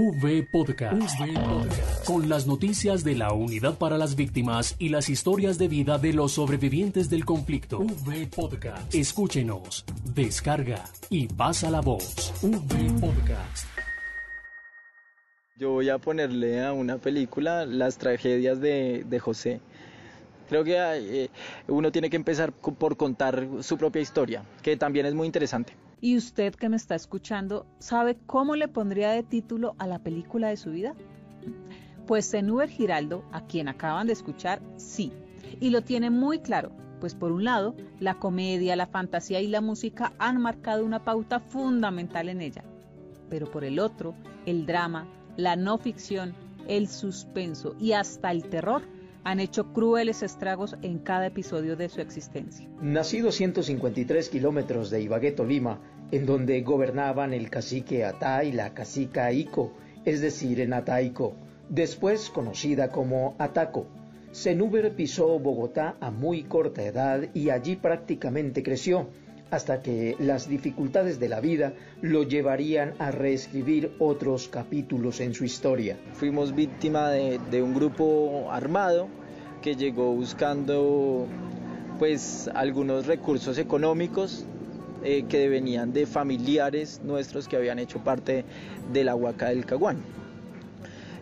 V Podcast. Con las noticias de la Unidad para las Víctimas y las historias de vida de los sobrevivientes del conflicto. V Podcast. Escúchenos, descarga y pasa la voz. V Podcast. Yo voy a ponerle a una película las tragedias de, de José. Creo que eh, uno tiene que empezar por contar su propia historia, que también es muy interesante. ¿Y usted que me está escuchando sabe cómo le pondría de título a la película de su vida? Pues Zenúber Giraldo, a quien acaban de escuchar, sí, y lo tiene muy claro, pues por un lado, la comedia, la fantasía y la música han marcado una pauta fundamental en ella, pero por el otro, el drama, la no ficción, el suspenso y hasta el terror han hecho crueles estragos en cada episodio de su existencia. Nacido 153 kilómetros de Ibagué, Tolima, en donde gobernaban el cacique Atá y la cacica Ico, es decir, en Ataico, después conocida como Ataco. Zenúber pisó Bogotá a muy corta edad y allí prácticamente creció, hasta que las dificultades de la vida lo llevarían a reescribir otros capítulos en su historia. Fuimos víctima de, un grupo armado que llegó buscando pues algunos recursos económicos eh, que venían de familiares nuestros que habían hecho parte de la Huaca del Caguán.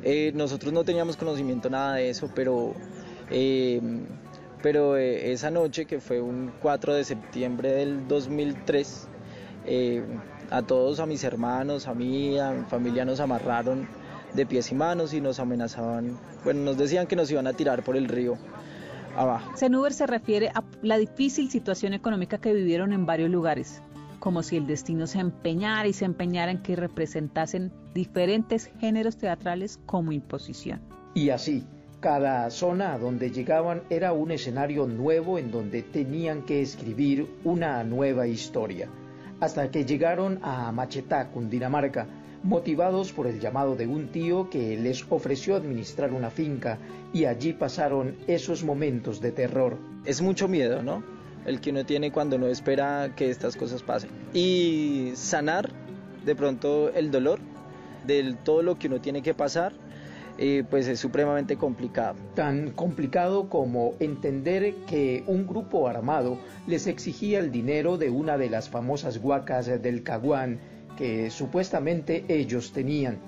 Eh, nosotros no teníamos conocimiento nada de eso, pero eh, pero esa noche, que fue un 4 de septiembre del 2003, eh, a todos, a mis hermanos, a mí, a mi familia nos amarraron de pies y manos y nos amenazaban, bueno, nos decían que nos iban a tirar por el río abajo. Senuber se refiere a la difícil situación económica que vivieron en varios lugares, como si el destino se empeñara y se empeñara en que representasen diferentes géneros teatrales como imposición. Y así, cada zona a donde llegaban era un escenario nuevo en donde tenían que escribir una nueva historia, hasta que llegaron a Machetá, Cundinamarca, motivados por el llamado de un tío que les ofreció administrar una finca y allí pasaron esos momentos de terror. Es mucho miedo, ¿no? El que uno tiene cuando no espera que estas cosas pasen. Y sanar de pronto el dolor de todo lo que uno tiene que pasar pues es supremamente complicado. Tan complicado como entender que un grupo armado les exigía el dinero de una de las famosas huacas del Caguán que supuestamente ellos tenían,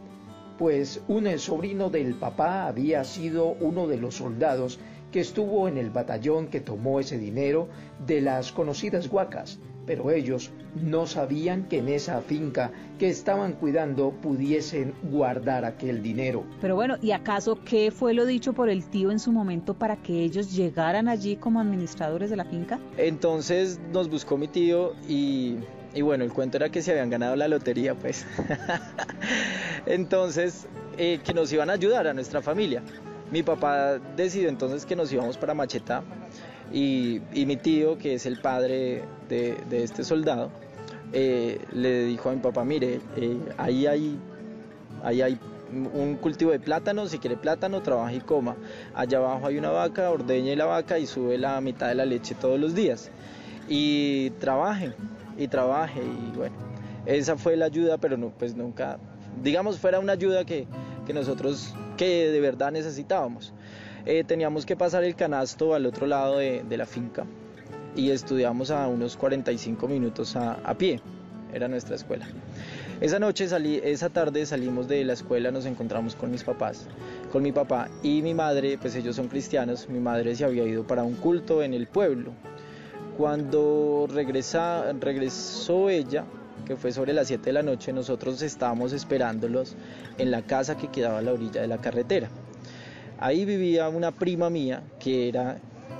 pues un sobrino del papá había sido uno de los soldados que estuvo en el batallón que tomó ese dinero de las conocidas huacas pero ellos no sabían que en esa finca que estaban cuidando pudiesen guardar aquel dinero. Pero bueno, ¿y acaso qué fue lo dicho por el tío en su momento para que ellos llegaran allí como administradores de la finca? Entonces nos buscó mi tío y, bueno, el cuento era que se habían ganado la lotería, pues. entonces, eh, que nos iban a ayudar a nuestra familia. Mi papá decidió entonces que nos íbamos para Macheta y, mi tío, que es el padre de, este soldado, eh, le dijo a mi papá, mire, eh, ahí, hay, ahí hay un cultivo de plátano, si quiere plátano, trabaja y coma. Allá abajo hay una vaca, ordeñe la vaca y sube la mitad de la leche todos los días. Y trabaje, y trabaje, y bueno, esa fue la ayuda, pero no, pues nunca, digamos, fuera una ayuda que, que nosotros, que de verdad necesitábamos. Eh, teníamos que pasar el canasto al otro lado de, la finca y estudiamos a unos 45 minutos a, pie, era nuestra escuela. Esa noche salí, esa tarde salimos de la escuela, nos encontramos con mis papás, con mi papá y mi madre, pues ellos son cristianos, mi madre se había ido para un culto en el pueblo. Cuando regresa, regresó ella, que fue sobre las 7 de la noche, nosotros estábamos esperándolos en la casa que quedaba a la orilla de la carretera. Ahí vivía una prima mía que, era,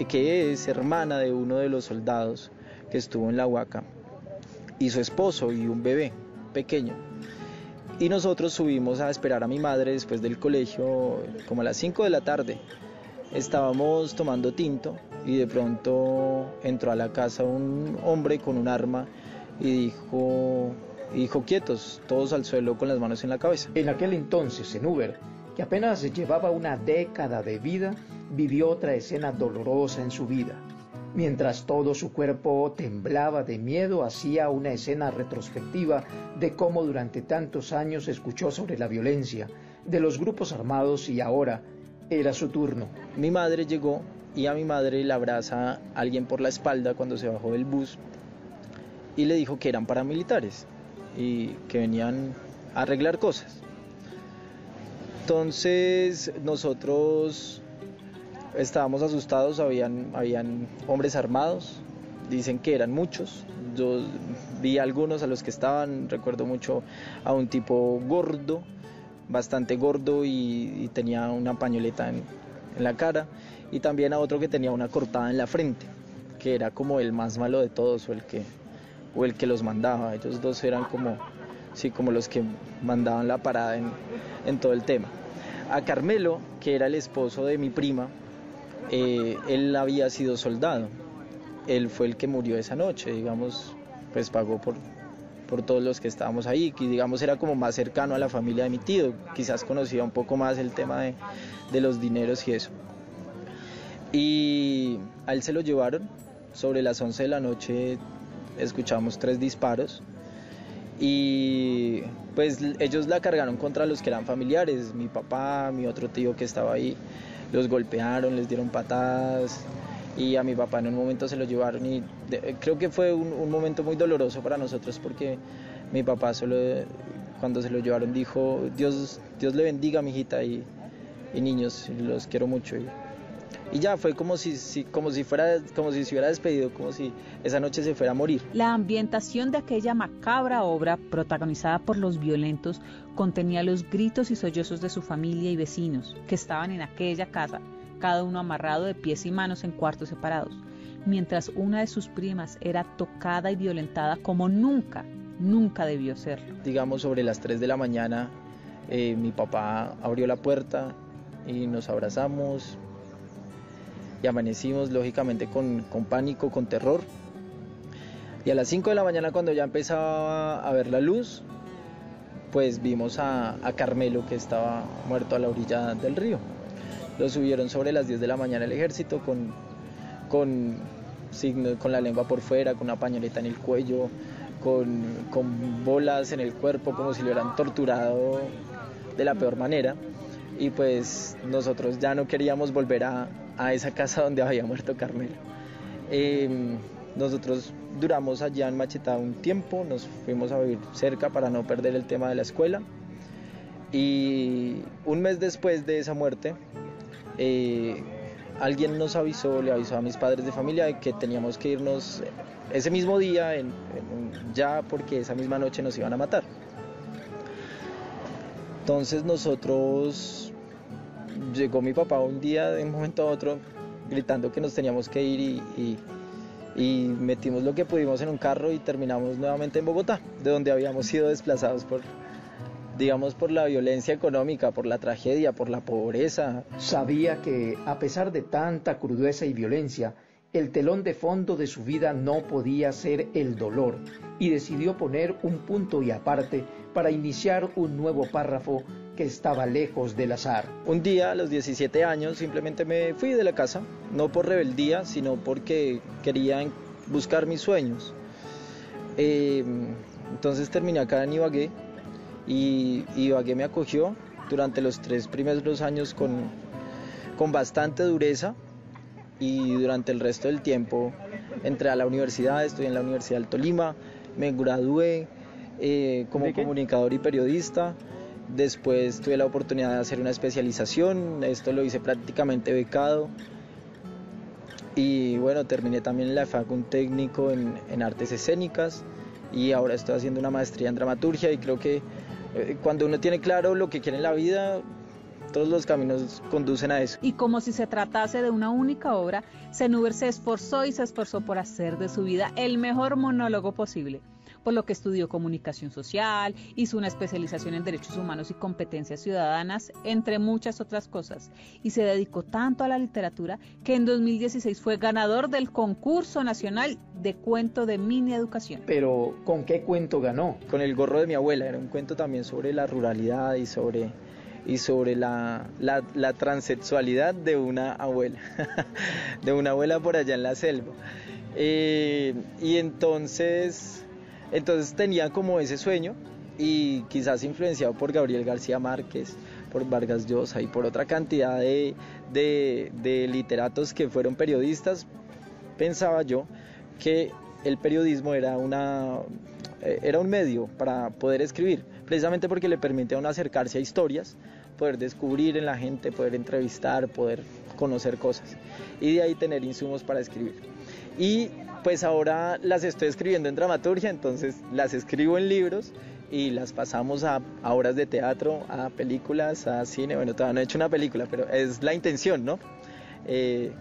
que es hermana de uno de los soldados que estuvo en la Huaca y su esposo y un bebé pequeño. Y nosotros subimos a esperar a mi madre después del colegio como a las 5 de la tarde. Estábamos tomando tinto y de pronto entró a la casa un hombre con un arma y dijo, dijo quietos, todos al suelo con las manos en la cabeza. En aquel entonces, en Uber, que apenas llevaba una década de vida, vivió otra escena dolorosa en su vida. Mientras todo su cuerpo temblaba de miedo, hacía una escena retrospectiva de cómo durante tantos años escuchó sobre la violencia de los grupos armados y ahora era su turno. Mi madre llegó y a mi madre le abraza alguien por la espalda cuando se bajó del bus y le dijo que eran paramilitares y que venían a arreglar cosas. Entonces nosotros estábamos asustados, habían, habían hombres armados, dicen que eran muchos. Yo vi algunos a los que estaban, recuerdo mucho a un tipo gordo, bastante gordo y, tenía una pañoleta en, la cara, y también a otro que tenía una cortada en la frente, que era como el más malo de todos o el que, o el que los mandaba. Ellos dos eran como, sí, como los que mandaban la parada en, en todo el tema. A Carmelo, que era el esposo de mi prima, eh, él había sido soldado. Él fue el que murió esa noche, digamos, pues pagó por, por todos los que estábamos ahí, que digamos era como más cercano a la familia de mi tío, quizás conocía un poco más el tema de, de los dineros y eso. Y a él se lo llevaron, sobre las 11 de la noche escuchamos tres disparos y pues ellos la cargaron contra los que eran familiares, mi papá, mi otro tío que estaba ahí, los golpearon, les dieron patadas y a mi papá en un momento se lo llevaron y creo que fue un, momento muy doloroso para nosotros porque mi papá solo cuando se lo llevaron dijo Dios, Dios le bendiga mi hijita y, y niños, los quiero mucho. Y, y ya fue como si, como si fuera como si se hubiera despedido como si esa noche se fuera a morir la ambientación de aquella macabra obra protagonizada por los violentos contenía los gritos y sollozos de su familia y vecinos que estaban en aquella casa cada uno amarrado de pies y manos en cuartos separados mientras una de sus primas era tocada y violentada como nunca nunca debió serlo digamos sobre las 3 de la mañana eh, mi papá abrió la puerta y nos abrazamos y amanecimos lógicamente con, pánico, con terror. Y a las 5 de la mañana cuando ya empezaba a ver la luz, pues vimos a, Carmelo que estaba muerto a la orilla del río. Lo subieron sobre las 10 de la mañana el ejército con, con, con la lengua por fuera, con una pañoleta en el cuello, con, con bolas en el cuerpo, como si lo hubieran torturado de la peor manera. Y pues nosotros ya no queríamos volver a, a esa casa donde había muerto Carmelo. Em, nosotros duramos allá en Machetá un tiempo, nos fuimos a vivir cerca para no perder el tema de la escuela. Y un mes después de esa muerte, eh, alguien nos avisó, le avisó a mis padres de familia que teníamos que irnos ese mismo día, ya porque esa misma noche nos iban a matar. Entonces nosotros llegó mi papá un día de un momento a otro gritando que nos teníamos que ir y, y, metimos lo que pudimos en un carro y terminamos nuevamente en Bogotá, de donde habíamos sido desplazados por, digamos, por la violencia económica, por la tragedia, por la pobreza. Sabía que, a pesar de tanta crudeza y violencia, el telón de fondo de su vida no podía ser el dolor y decidió poner un punto y aparte para iniciar un nuevo párrafo que estaba lejos del azar. Un día, a los 17 años, simplemente me fui de la casa, no por rebeldía, sino porque quería buscar mis sueños. Em, entonces terminé acá en Ibagué y Ibagué me acogió durante los tres primeros años con, con bastante dureza y durante el resto del tiempo entré a la universidad, estoy en la Universidad del Tolima, me gradué eh, como comunicador y periodista. Después tuve la oportunidad de hacer una especialización, esto lo hice prácticamente becado. Y bueno, terminé también la FAC un técnico en, en, artes escénicas y ahora estoy haciendo una maestría en dramaturgia y creo que cuando uno tiene claro lo que quiere en la vida, todos los caminos conducen a eso. Y como si se tratase de una única obra, Senuber se esforzó y se esforzó por hacer de su vida el mejor monólogo posible por lo que estudió comunicación social, hizo una especialización en derechos humanos y competencias ciudadanas, entre muchas otras cosas, y se dedicó tanto a la literatura que en 2016 fue ganador del concurso nacional de cuento de mini educación. Pero, ¿con qué cuento ganó? Con el gorro de mi abuela, era un cuento también sobre la ruralidad y sobre y sobre la, la, transexualidad de una abuela, de una abuela por allá en la selva. Eh, y entonces, entonces tenía como ese sueño y quizás influenciado por Gabriel García Márquez, por Vargas Llosa y por otra cantidad de, de, literatos que fueron periodistas, pensaba yo que el periodismo era, una, eh, era un medio para poder escribir, precisamente porque le permite a uno acercarse a historias, poder descubrir en la gente, poder entrevistar, poder conocer cosas y de ahí tener insumos para escribir. Y pues ahora las estoy escribiendo en dramaturgia, entonces las escribo en libros y las pasamos a, obras de teatro, a películas, a cine. Bueno, todavía no he hecho una película, pero es la intención, ¿no? Eh,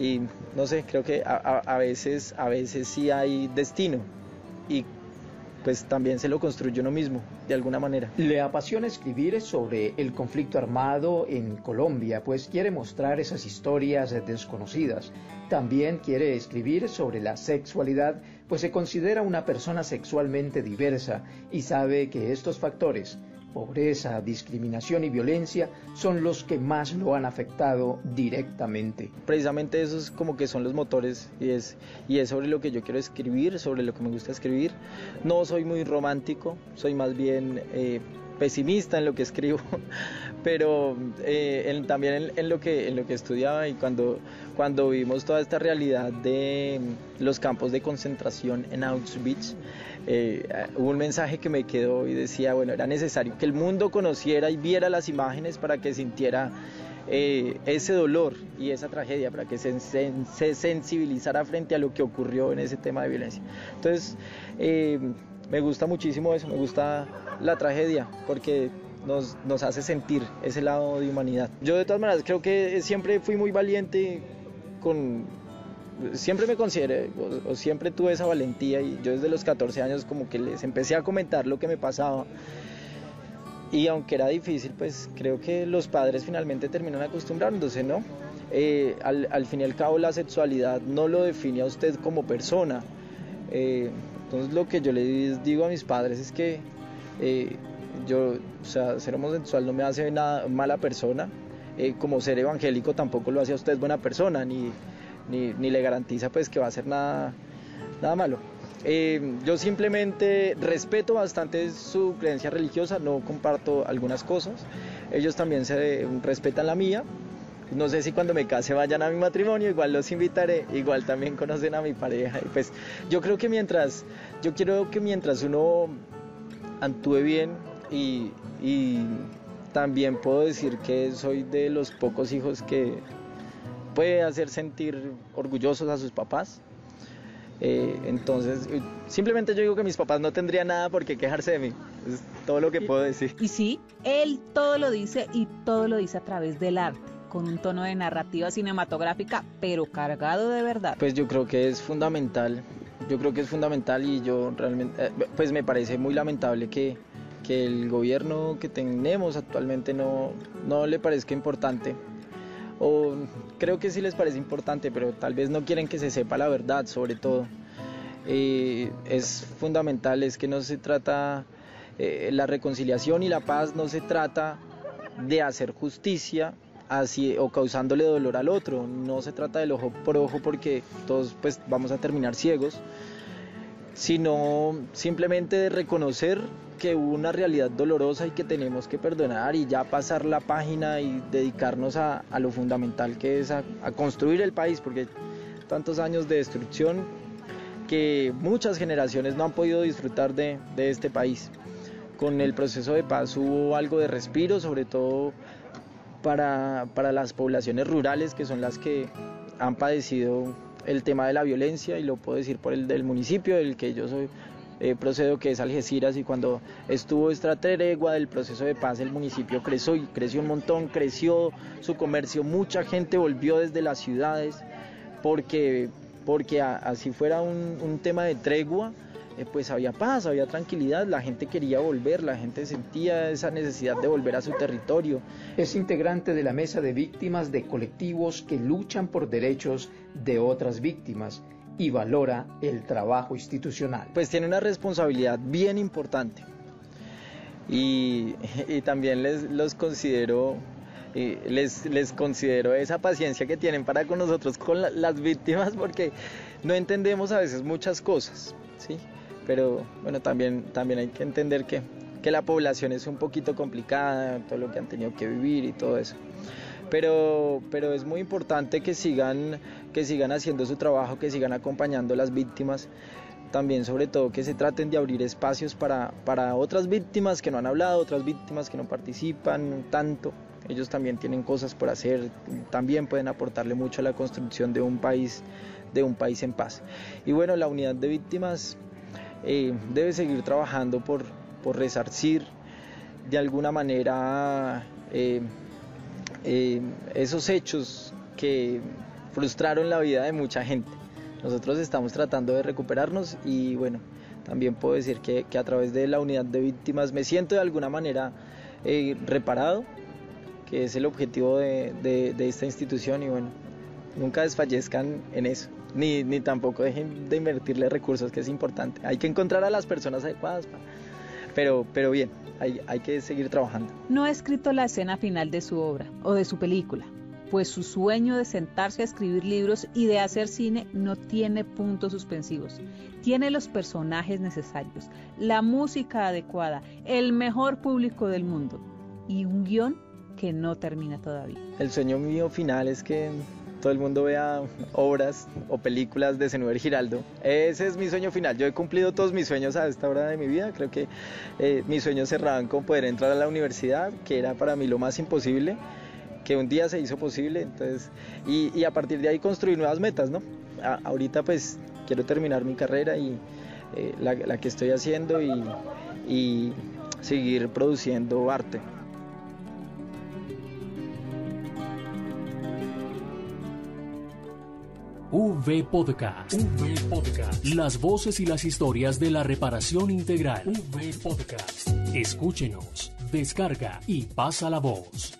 y no sé, creo que a, a, veces, a veces sí hay destino y pues también se lo construye uno mismo, de alguna manera. Le apasiona escribir sobre el conflicto armado en Colombia, pues quiere mostrar esas historias desconocidas. También quiere escribir sobre la sexualidad, pues se considera una persona sexualmente diversa y sabe que estos factores pobreza, discriminación y violencia son los que más lo han afectado directamente. Precisamente esos como que son los motores y es, y es sobre lo que yo quiero escribir, sobre lo que me gusta escribir. No soy muy romántico, soy más bien eh, pesimista en lo que escribo, pero eh, también en, lo que, en lo que estudiaba y cuando, cuando vimos toda esta realidad de los campos de concentración en Auschwitz, eh, hubo un mensaje que me quedó y decía, bueno, era necesario que el mundo conociera y viera las imágenes para que sintiera eh, ese dolor y esa tragedia, para que se, se, sensibilizara frente a lo que ocurrió en ese tema de violencia. Entonces, eh, me gusta muchísimo eso, me gusta la tragedia, porque nos, nos, hace sentir ese lado de humanidad. Yo de todas maneras creo que siempre fui muy valiente con, siempre me consideré o, siempre tuve esa valentía y yo desde los 14 años como que les empecé a comentar lo que me pasaba y aunque era difícil pues creo que los padres finalmente terminan acostumbrándose, ¿no? Eh, al, fin y al cabo la sexualidad no lo define a usted como persona. Eh, entonces lo que yo les digo a mis padres es que eh, yo, o sea, ser homosexual no me hace nada mala persona, como ser evangélico tampoco lo hace a usted buena persona, ni, ni, le garantiza pues que va a ser nada, nada malo. Eh, yo simplemente respeto bastante su creencia religiosa, no comparto algunas cosas. Ellos también se respetan la mía. No sé si cuando me case vayan a mi matrimonio, igual los invitaré, igual también conocen a mi pareja. Y pues yo creo que mientras, yo quiero que mientras uno actúe bien y, y también puedo decir que soy de los pocos hijos que puede hacer sentir orgullosos a sus papás. Eh, entonces, eh, simplemente yo digo que mis papás no tendrían nada por qué quejarse de mí. Es todo lo que puedo decir. Y sí, él todo lo dice y todo lo dice a través del arte, con un tono de narrativa cinematográfica, pero cargado de verdad. Pues yo creo que es fundamental. Yo creo que es fundamental y yo realmente, eh, pues me parece muy lamentable que, que el gobierno que tenemos actualmente no, no le parezca importante o creo que sí les parece importante, pero tal vez no quieren que se sepa la verdad sobre todo. Eh, es fundamental, es que no se trata, eh, la reconciliación y la paz no se trata de hacer justicia o causándole dolor al otro, no se trata del ojo por ojo porque todos pues vamos a terminar ciegos, sino simplemente reconocer que hubo una realidad dolorosa y que tenemos que perdonar y ya pasar la página y dedicarnos a, lo fundamental que es a, construir el país, porque tantos años de destrucción que muchas generaciones no han podido disfrutar de, de este país. Con el proceso de paz hubo algo de respiro, sobre todo para, para las poblaciones rurales, que son las que han padecido el tema de la violencia y lo puedo decir por el del municipio del que yo soy eh, procedo que es Algeciras y cuando estuvo esta tregua del proceso de paz el municipio creció y creció un montón, creció su comercio, mucha gente volvió desde las ciudades porque, porque así fuera un, un tema de tregua, eh, pues había paz, había tranquilidad, la gente quería volver, la gente sentía esa necesidad de volver a su territorio. Es integrante de la mesa de víctimas de colectivos que luchan por derechos de otras víctimas y valora el trabajo institucional. Pues tiene una responsabilidad bien importante. y, también les los considero les, les considero esa paciencia que tienen para con nosotros, con las víctimas, porque no entendemos a veces muchas cosas, ¿sí? Pero bueno, también, también hay que entender que, que la población es un poquito complicada, todo lo que han tenido que vivir y todo eso. Pero, pero es muy importante que sigan, que sigan haciendo su trabajo, que sigan acompañando a las víctimas también sobre todo que se traten de abrir espacios para, para otras víctimas que no han hablado, otras víctimas que no participan tanto. Ellos también tienen cosas por hacer, también pueden aportarle mucho a la construcción de un país, de un país en paz. Y bueno, la unidad de víctimas eh, debe seguir trabajando por, por resarcir de alguna manera eh, eh, esos hechos que frustraron la vida de mucha gente. Nosotros estamos tratando de recuperarnos y bueno, también puedo decir que, a través de la unidad de víctimas me siento de alguna manera reparado, que es el objetivo de, esta institución y bueno, nunca desfallezcan en eso, ni, ni tampoco dejen de invertirle recursos, que es importante. Hay que encontrar a las personas adecuadas, pero, pero bien, hay, hay que seguir trabajando. No ha escrito la escena final de su obra o de su película pues su sueño de sentarse a escribir libros y de hacer cine no tiene puntos suspensivos. Tiene los personajes necesarios, la música adecuada, el mejor público del mundo y un guion que no termina todavía. El sueño mío final es que todo el mundo vea obras o películas de Senuer Giraldo. Ese es mi sueño final. Yo he cumplido todos mis sueños a esta hora de mi vida. Creo que eh, mis sueños cerraban con poder entrar a la universidad, que era para mí lo más imposible que un día se hizo posible, entonces, y, a partir de ahí construir nuevas metas, ¿no? ahorita pues quiero terminar mi carrera y eh, la, que estoy haciendo y seguir produciendo arte. V Podcast. V Podcast. Las voces y las historias de la reparación integral. V Podcast. Escúchenos, descarga y pasa la voz.